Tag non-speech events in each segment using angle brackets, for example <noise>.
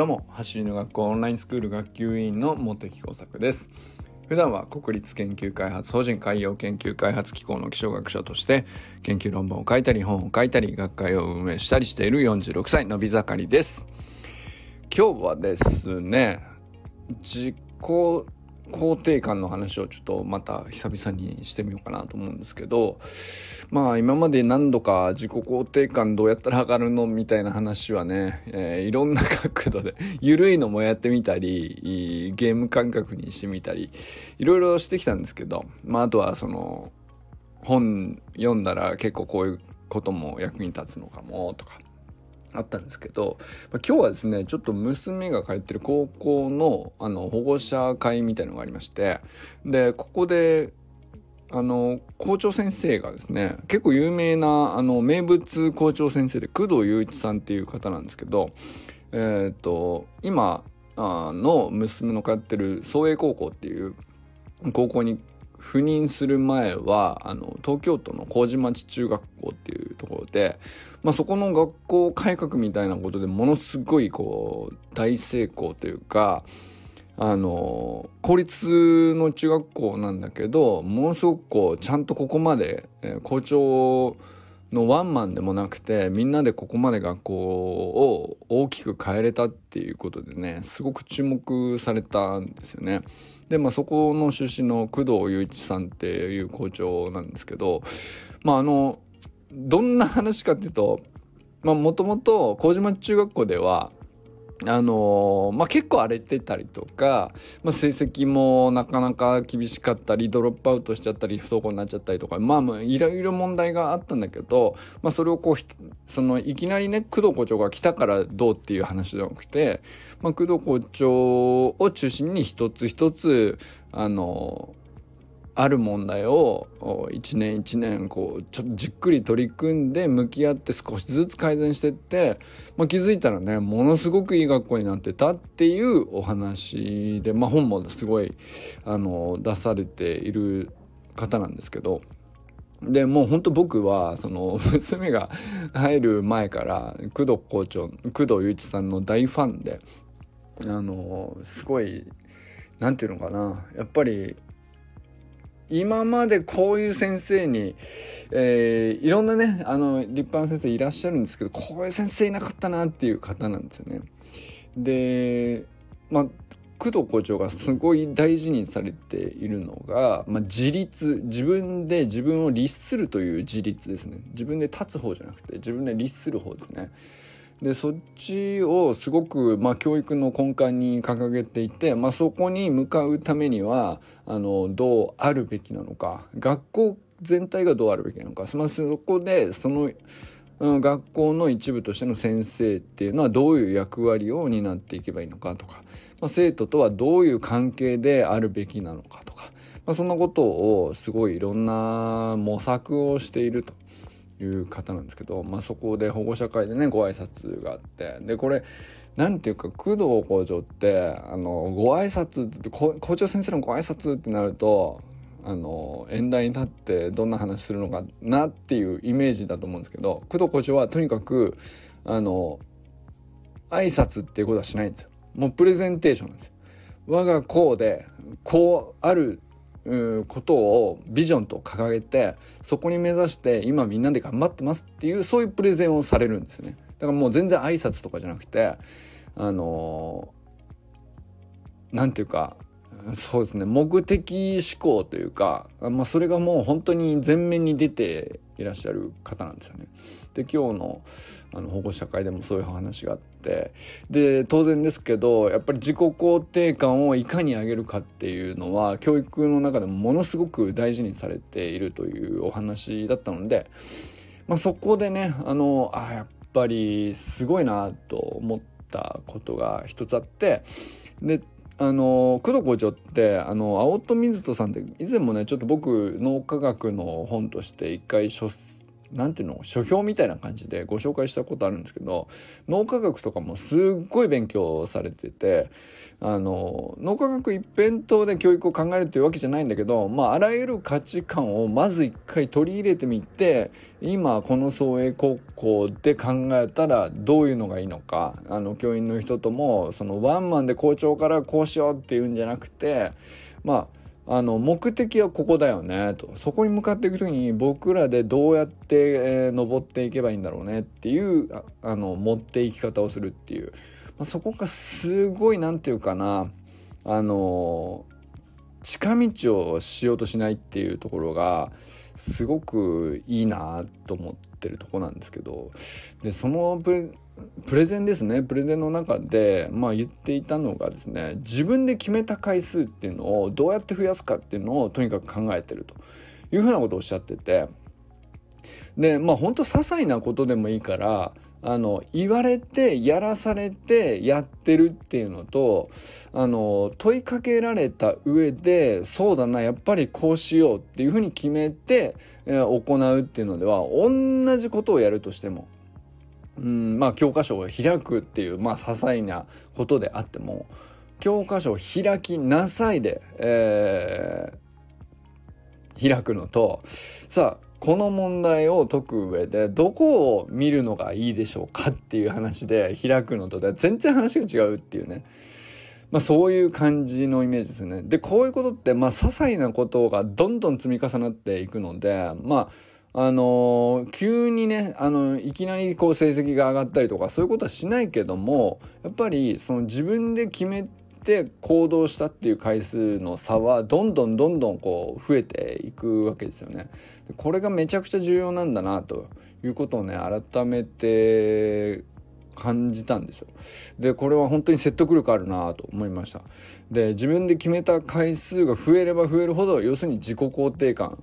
どうも走りの学校オンラインスクール学級委員の茂木耕作です。普段は国立研究開発法人海洋研究開発機構の気象学者として研究論文を書いたり本を書いたり学会を運営したりしている46歳のび盛りです。今日はですね自己肯定感の話をちょっとまた久々にしてみようかなと思うんですけどまあ今まで何度か自己肯定感どうやったら上がるのみたいな話はね、えー、いろんな角度で <laughs> 緩いのもやってみたりゲーム感覚にしてみたりいろいろしてきたんですけどまああとはその本読んだら結構こういうことも役に立つのかもとかあったんですけど、まあ、今日はですねちょっと娘が通ってる高校のあの保護者会みたいのがありましてでここであの校長先生がですね結構有名なあの名物校長先生で工藤雄一さんっていう方なんですけどえっ、ー、と今の娘の通ってる創英高校っていう高校に赴任する前はあの東京都の麹町中学校っていうところで、まあ、そこの学校改革みたいなことでものすごいこう大成功というかあの公立の中学校なんだけどものすごくこうちゃんとここまで、えー、校長のワンマンでもなくてみんなでここまで学校を大きく変えれたっていうことでねすごく注目されたんですよね。でまあそこの出身の工藤雄一さんっていう校長なんですけどまああのどんな話かっていうともともと麹町中学校ではあのー、まあ、結構荒れてたりとか、まあ、成績もなかなか厳しかったりドロップアウトしちゃったり不登校になっちゃったりとかまあいろいろ問題があったんだけど、まあ、それをこうそのいきなりね工藤校長が来たからどうっていう話じゃなくて、まあ、工藤校長を中心に一つ一つあのーある問題を一年一年こうちょっとじっくり取り組んで向き合って少しずつ改善してって、まあ、気づいたらねものすごくいい学校になってたっていうお話で、まあ、本もすごいあの出されている方なんですけど。でもうほんと僕はその <laughs> 娘が入る前から工藤校長工藤雄一さんの大ファンであのすごい何て言うのかなやっぱり今までこういう先生に、えー、いろんなね、あの、立派な先生いらっしゃるんですけど、こういう先生いなかったなっていう方なんですよね。で、まあ、工藤校長がすごい大事にされているのが、まあ、自立自分で自分を律するという自立ですね自分で立つ方じゃなくて自分で律する方ですねでそっちをすごく、まあ、教育の根幹に掲げていて、まあ、そこに向かうためにはあのどうあるべきなのか学校全体がどうあるべきなのか、まあ、そこでその学校の一部としての先生っていうのはどういう役割を担っていけばいいのかとか、まあ、生徒とはどういう関係であるべきなのかとか、まあ、そんなことをすごいいろんな模索をしていると。いう方なんですけど、まあ、そこで保護者会でねご挨拶があってでこれなんていうか工藤校長ってあのご挨拶って校長先生のご挨拶ってなるとあの演題に立ってどんな話するのかなっていうイメージだと思うんですけど工藤校長はとにかくあの挨拶っていうことはしないんですよ。もうプレゼンテーションなんですよ。我が校でこうあることをビジョンと掲げてそこに目指して今みんなで頑張ってますっていうそういうプレゼンをされるんですよね。だからもう全然挨拶とかじゃなくてあの何て言うかそうですね目的思考というか、まあ、それがもう本当に前面に出ていらっしゃる方なんですよね。で今日のあの保護者会でもそういう話があってで当然ですけどやっぱり自己肯定感をいかに上げるかっていうのは教育の中でもものすごく大事にされているというお話だったので、まあ、そこでねあのあやっぱりすごいなと思ったことが一つあってであの工藤校長ってあの青戸水人さんって以前もねちょっと僕脳科学の本として一回書何ていうの書評みたいな感じでご紹介したことあるんですけど脳科学とかもすっごい勉強されててあの脳科学一辺倒で教育を考えるというわけじゃないんだけど、まあ、あらゆる価値観をまず一回取り入れてみて今この創英高校で考えたらどういうのがいいのかあの教員の人ともそのワンマンで校長からこうしようっていうんじゃなくてまああの目的はここだよねと。そこに向かっていく時に僕らでどうやって、えー、登っていけばいいんだろうねっていうあの持っていき方をするっていう、まあ、そこがすごい何て言うかなあの近道をしようとしないっていうところがすごくいいなと思ってるとこなんですけど。でそのプレゼンですね。プレゼンの中で、まあ、言っていたのがですね自分で決めた回数っていうのをどうやって増やすかっていうのをとにかく考えてると。いうふうなことをおっしゃってて。でまあ本当些細なことでもいいからあの言われてやらされてやってるっていうのとあの問いかけられた上でそうだなやっぱりこうしようっていうふうに決めて、えー、行うっていうのでは同じことをやるとしてもうんまあ教科書を開くっていうまあ些細なことであっても教科書を開きなさいで、えー、開くのとさあこの問題を解く上でどこを見るのがいいでしょうかっていう話で開くのとで全然話が違うっていうね。まあそういう感じのイメージですね。で、こういうことってまあ些細なことがどんどん積み重なっていくので、まああのー、急にね、あの、いきなりこう成績が上がったりとかそういうことはしないけども、やっぱりその自分で決めて行動したっていう回数の差はどんどんどんどんこう増えていくわけですよね。これがめちゃくちゃ重要なんだなということをね、改めて感じたんですよ。で、これは本当に説得力あるなと思いました。で、自分で決めた回数が増えれば増えるほど、要するに自己肯定感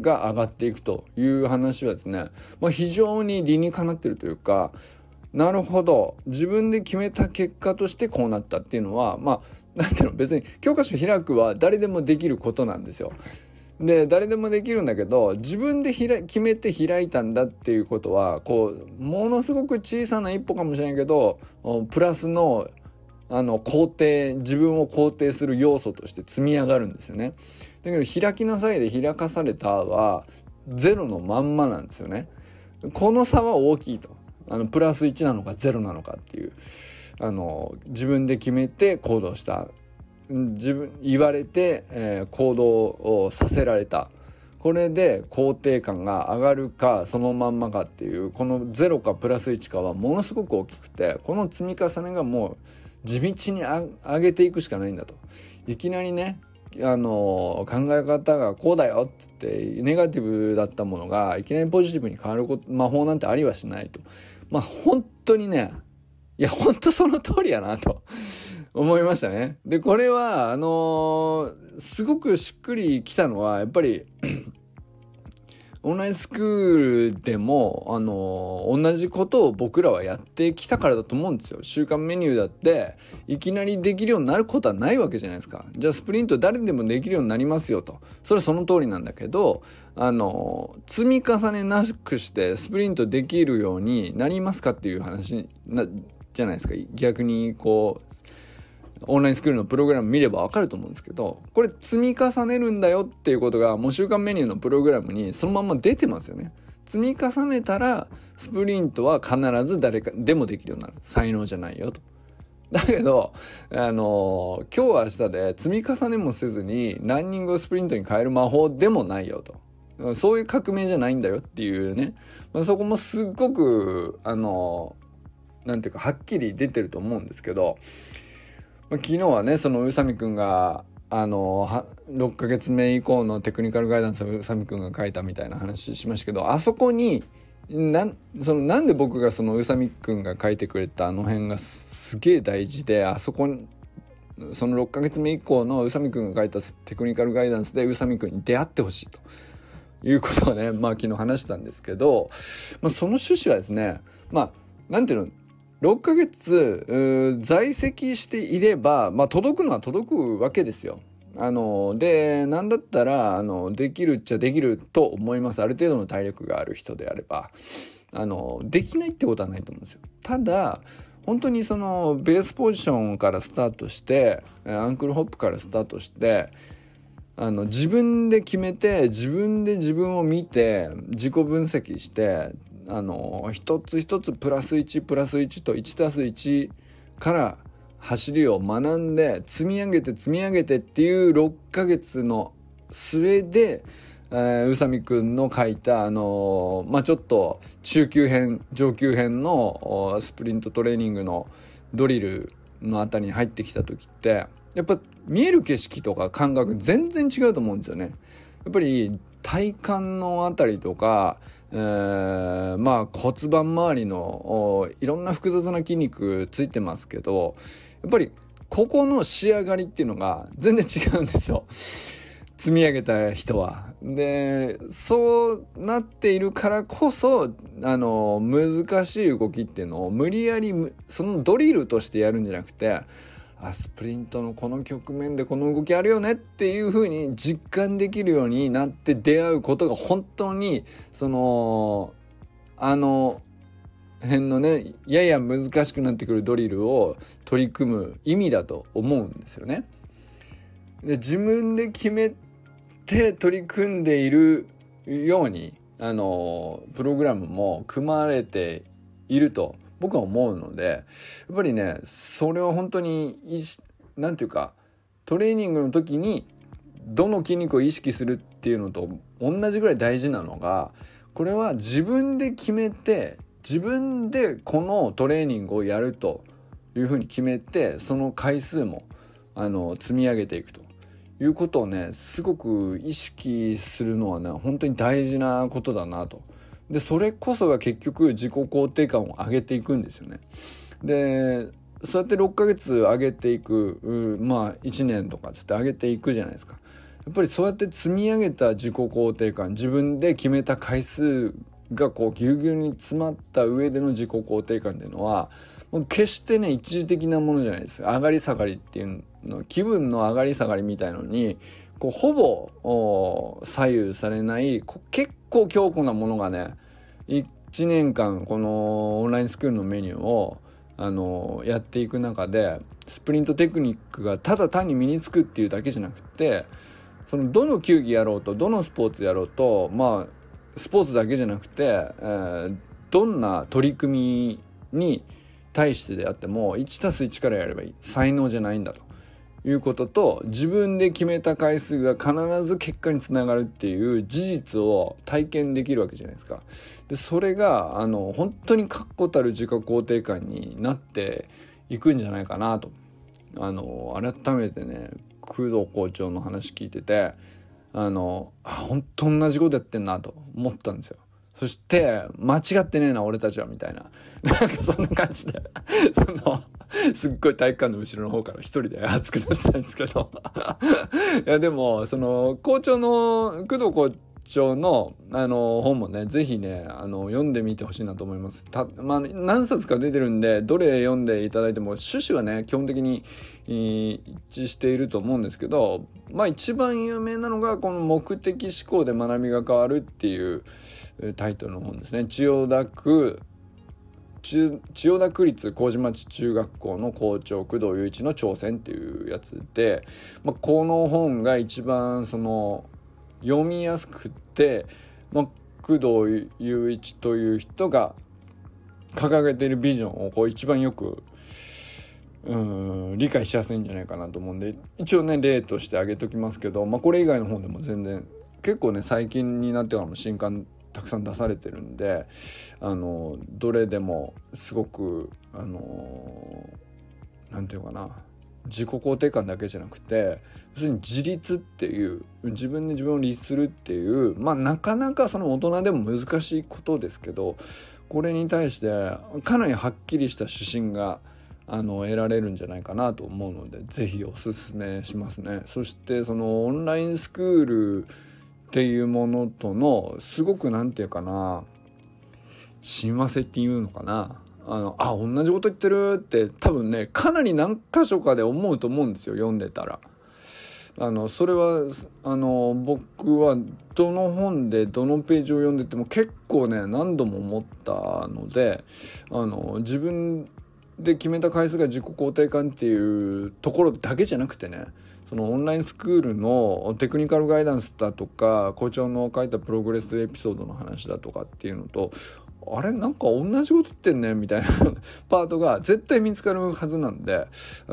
が上がっていくという話はですね、まあ、非常に理にかなってるというか、なるほど。自分で決めた結果としてこうなったっていうのは、まあ、なんていうの、別に教科書開くは誰でもできることなんですよ。で誰でもできるんだけど自分で決めて開いたんだっていうことはこうものすごく小さな一歩かもしれないけどプラスのあの肯定自分を肯定する要素として積み上がるんですよね。だけど開きなさいで開かされたはゼロのまんまなんですよね。この差は大きいと。あのプラス1なのか0なのかっていうあの自分で決めて行動した自分言われて、えー、行動をさせられた。これで肯定感が上がるかそのまんまかっていうこの0かプラス1かはものすごく大きくてこの積み重ねがもう地道に上げていくしかないんだと。いきなりねあの考え方がこうだよっつってネガティブだったものがいきなりポジティブに変わること魔法なんてありはしないと。まあ本当にねいや本当その通りやなと。思いましたね。で、これは、あのー、すごくしっくりきたのは、やっぱり <clears throat> オンラインスクールでも、あのー、同じことを僕らはやってきたからだと思うんですよ。週間メニューだって、いきなりできるようになることはないわけじゃないですか。じゃあスプリント誰でもできるようになりますよと。それはその通りなんだけど、あのー、積み重ねなくしてスプリントできるようになりますかっていう話な、じゃないですか。逆にこう、オンラインスクールのプログラム見ればわかると思うんですけど、これ積み重ねるんだよっていうことが、もう週間メニューのプログラムにそのまま出てますよね。積み重ねたら、スプリントは必ず誰かでもできるようになる。才能じゃないよと。だけど、あの、今日明日で積み重ねもせずにランニングをスプリントに変える魔法でもないよと。そういう革命じゃないんだよっていうね。まあ、そこもすっごく、あのー、なんていうか、はっきり出てると思うんですけど、昨日はねその宇佐美くんがあの6ヶ月目以降のテクニカルガイダンスを宇佐美くんが書いたみたいな話しましたけどあそこになそのなんで僕がその宇佐美くんが書いてくれたあの辺がすげえ大事であそこにその6ヶ月目以降の宇佐美くんが書いたテクニカルガイダンスで宇佐美くんに出会ってほしいと。いうことをねまあ昨日話したんですけど、まあ、その趣旨はですねまあなんていうの6ヶ月在籍していれば、まあ、届くのは届くわけですよ。あので何だったらあのできるっちゃできると思います。ある程度の体力がある人であれば。あのできないってことはないと思うんですよ。ただ本当にそのベースポジションからスタートしてアンクルホップからスタートしてあの自分で決めて自分で自分を見て自己分析してあの一つ一つプラス1プラス1と1たす1から走りを学んで積み上げて積み上げてっていう6ヶ月の末で、えー、宇佐美くんの書いた、あのー、まあ、ちょっと中級編、上級編のスプリントトレーニングのドリルのあたりに入ってきた時って、やっぱ見える景色とか感覚全然違うと思うんですよね。やっぱり体幹のあたりとか、えー、まあ骨盤周りのいろんな複雑な筋肉ついてますけど、やっぱりここの仕上がりっていうのが全然違うんですよ。積み上げた人は。で、そうなっているからこそ、あの、難しい動きっていうのを無理やり、そのドリルとしてやるんじゃなくて、あ、スプリントのこの局面でこの動きあるよねっていう風に実感できるようになって出会うことが本当に、その、あの、辺のねやや難しくなってくるドリルを取り組む意味だと思うんですよね。で自分で決めて取り組んでいるようにあのプログラムも組まれていると僕は思うのでやっぱりねそれは本当に何て言うかトレーニングの時にどの筋肉を意識するっていうのと同じぐらい大事なのがこれは自分で決めて自分でこのトレーニングをやるというふうに決めてその回数もあの積み上げていくということをねすごく意識するのはね本当に大事なことだなと。でそれこそが結局自己肯定感を上げていくんですよね。でそうやって6ヶ月上げていくまあ1年とかつって上げていくじゃないですか。やっぱりそうやって積み上げた自己肯定感自分で決めた回数がこうぎゅうぎゅうに詰まった上での自己肯定感っていうのはもう決してね一時的なものじゃないです上がり下がりっていうの気分の上がり下がりみたいのにこうほぼ左右されない結構強固なものがね1年間このオンラインスクールのメニューをあのやっていく中でスプリントテクニックがただ単に身につくっていうだけじゃなくてそのどの球技やろうとどのスポーツやろうとまあスポーツだけじゃなくて、えー、どんな取り組みに対してであっても 1+1 からやればいい。才能じゃないんだと。いうことと自分で決めた回数が必ず結果につながるっていう事実を体験できるわけじゃないですか。でそれがあの本当に確固たる自己肯定感になっていくんじゃないかなとあの改めてね工藤校長の話聞いててあのあ本当同じことやってんなと思ったんですよ。そして間違ってねえな俺たちはみたいな。なんかそんな感じで。そのすっごい体育館の後ろの方から一人で熱くなってたんですけど。いやでもその校長の工藤校長のあの本もね是非ねあの読んでみてほしいなと思います。たまあ何冊か出てるんでどれ読んでいただいても趣旨はね基本的に一致していると思うんですけどまあ一番有名なのがこの目的思考で学びが変わるっていうタイトルの本ですね。千代田区千代田区立麹町中学校の校長工藤雄一の挑戦っていうやつで、まあ、この本が一番その読みやすくって、まあ、工藤雄一という人が掲げているビジョンをこう一番よくうん理解しやすいんじゃないかなと思うんで一応ね例として挙げときますけど、まあ、これ以外の本でも全然結構ね最近になってからも新刊たくさん出されてるんであのどれでもすごくあのなんていうかな自己肯定感だけじゃなくて要するに自立っていう自分で自分を律するっていうまあなかなかその大人でも難しいことですけどこれに対してかなりはっきりした指針があの得られるんじゃないかなと思うので是非おすすめしますね。そしてそのオンラインスクールっていうものとのすごく何て言うかな親和性っていうのかなあのあ同じこと言ってるって多分ねかなり何箇所かで思うと思うんですよ読んでたら。あのそれはあの僕はどの本でどのページを読んでても結構ね何度も思ったのであの自分で決めた回数が自己肯定感っていうところだけじゃなくてねそのオンラインスクールのテクニカルガイダンスだとか校長の書いたプログレスエピソードの話だとかっていうのとあれなんか同じこと言ってんねみたいな <laughs> パートが絶対見つかるはずなんで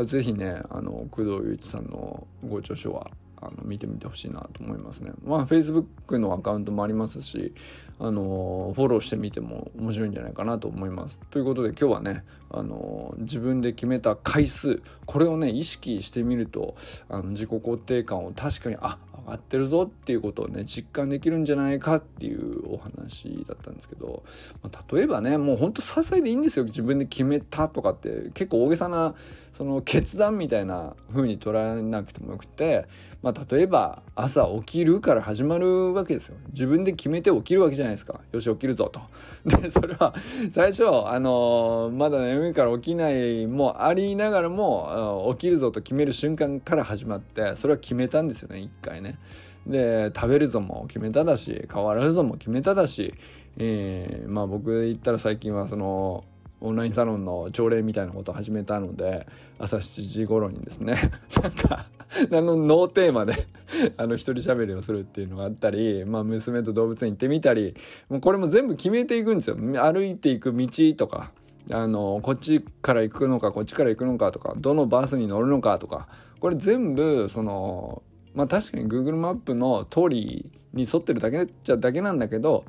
是非ねあの工藤祐一さんのご著書はあの見てみてほしいなと思いますね。まあ Facebook のアカウントもありますしあのフォローしてみても面白いんじゃないかなと思います。ということで今日はねあの自分で決めた回数これをね意識してみるとあの自己肯定感を確かにあ上がってるぞっていうことをね実感できるんじゃないかっていうお話だったんですけど、まあ、例えばねもうほんと些細でいいんですよ自分で決めたとかって結構大げさなその決断みたいな風に捉えなくてもよくて、まあ、例えば朝起きるから始まるわけですよ自分で決めて起きるわけじゃないですか？よし起きるぞと。<laughs> でそれは最初あのまだ眠いから起きないもありながらも起きるぞと決める瞬間から始まってそれは決めたんですよね一回ね。で食べるぞも決めただし変わらるぞも決めただし、えー、まあ僕で言ったら最近はそのオンラインサロンの朝礼みたいなことを始めたので朝7時頃にですね <laughs> なんか <laughs> あのノーテーマで <laughs> あの一人喋りをするっていうのがあったり、まあ、娘と動物園行ってみたりもうこれも全部決めていくんですよ。歩いていく道とかあのこっちから行くのかこっちから行くのかとかどのバスに乗るのかとかこれ全部そのまあ確かに Google マップの通りに沿ってるだけっちゃだけなんだけど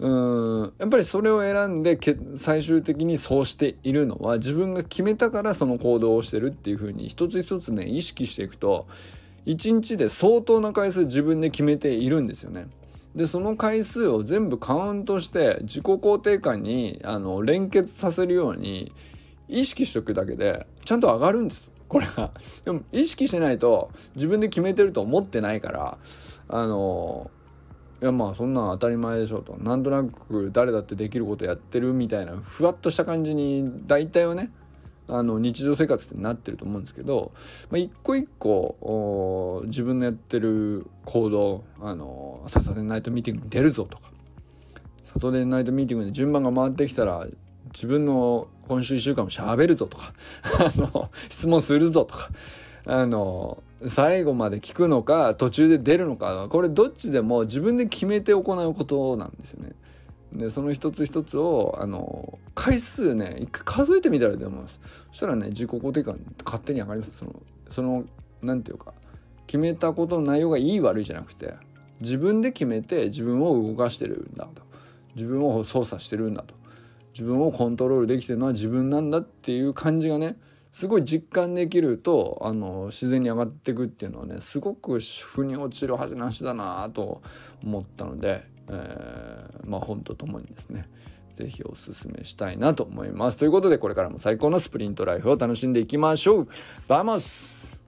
うんやっぱりそれを選んで最終的にそうしているのは自分が決めたからその行動をしてるっていうふうに一つ一つね意識していくと一日で相当な回数自分で決めているんですよね。でその回数を全部カウントして自己肯定感にあの連結させるように意識しておくだけでちゃんと上がるんですこれが。でも意識してないと自分で決めてると思ってないからあのいやまあそんなん当たり前でしょと。なんとなく誰だってできることやってるみたいなふわっとした感じに大体はねあの日常生活ってなってると思うんですけど、まあ、一個一個自分のやってる行動あのサタデーナイトミーティングに出るぞとか。サタデーナイトミーティングで順番が回ってきたら自分の今週1週間もしゃべるぞとか。<laughs> あの質問するぞとか。あの最後まで聞くのか途中で出るのかこれどっちでも自分で決めて行うことなんですよね。でその一つ一つをあの回数ね一回数えてみたらいいと思います。そしたらね自己肯定感勝手に上がります。そのそのなんていうか決めたことの内容がいい悪いじゃなくて自分で決めて自分を動かしてるんだと。自分を操作してるんだと。自分をコントロールできてるのは自分なんだっていう感じがねすごい実感できるとあの自然に上がっていくっていうのはねすごく腑に落ちる恥なしだなと思ったのでえー、まあ本とともにですね是非おすすめしたいなと思います。ということでこれからも最高のスプリントライフを楽しんでいきましょう Vamos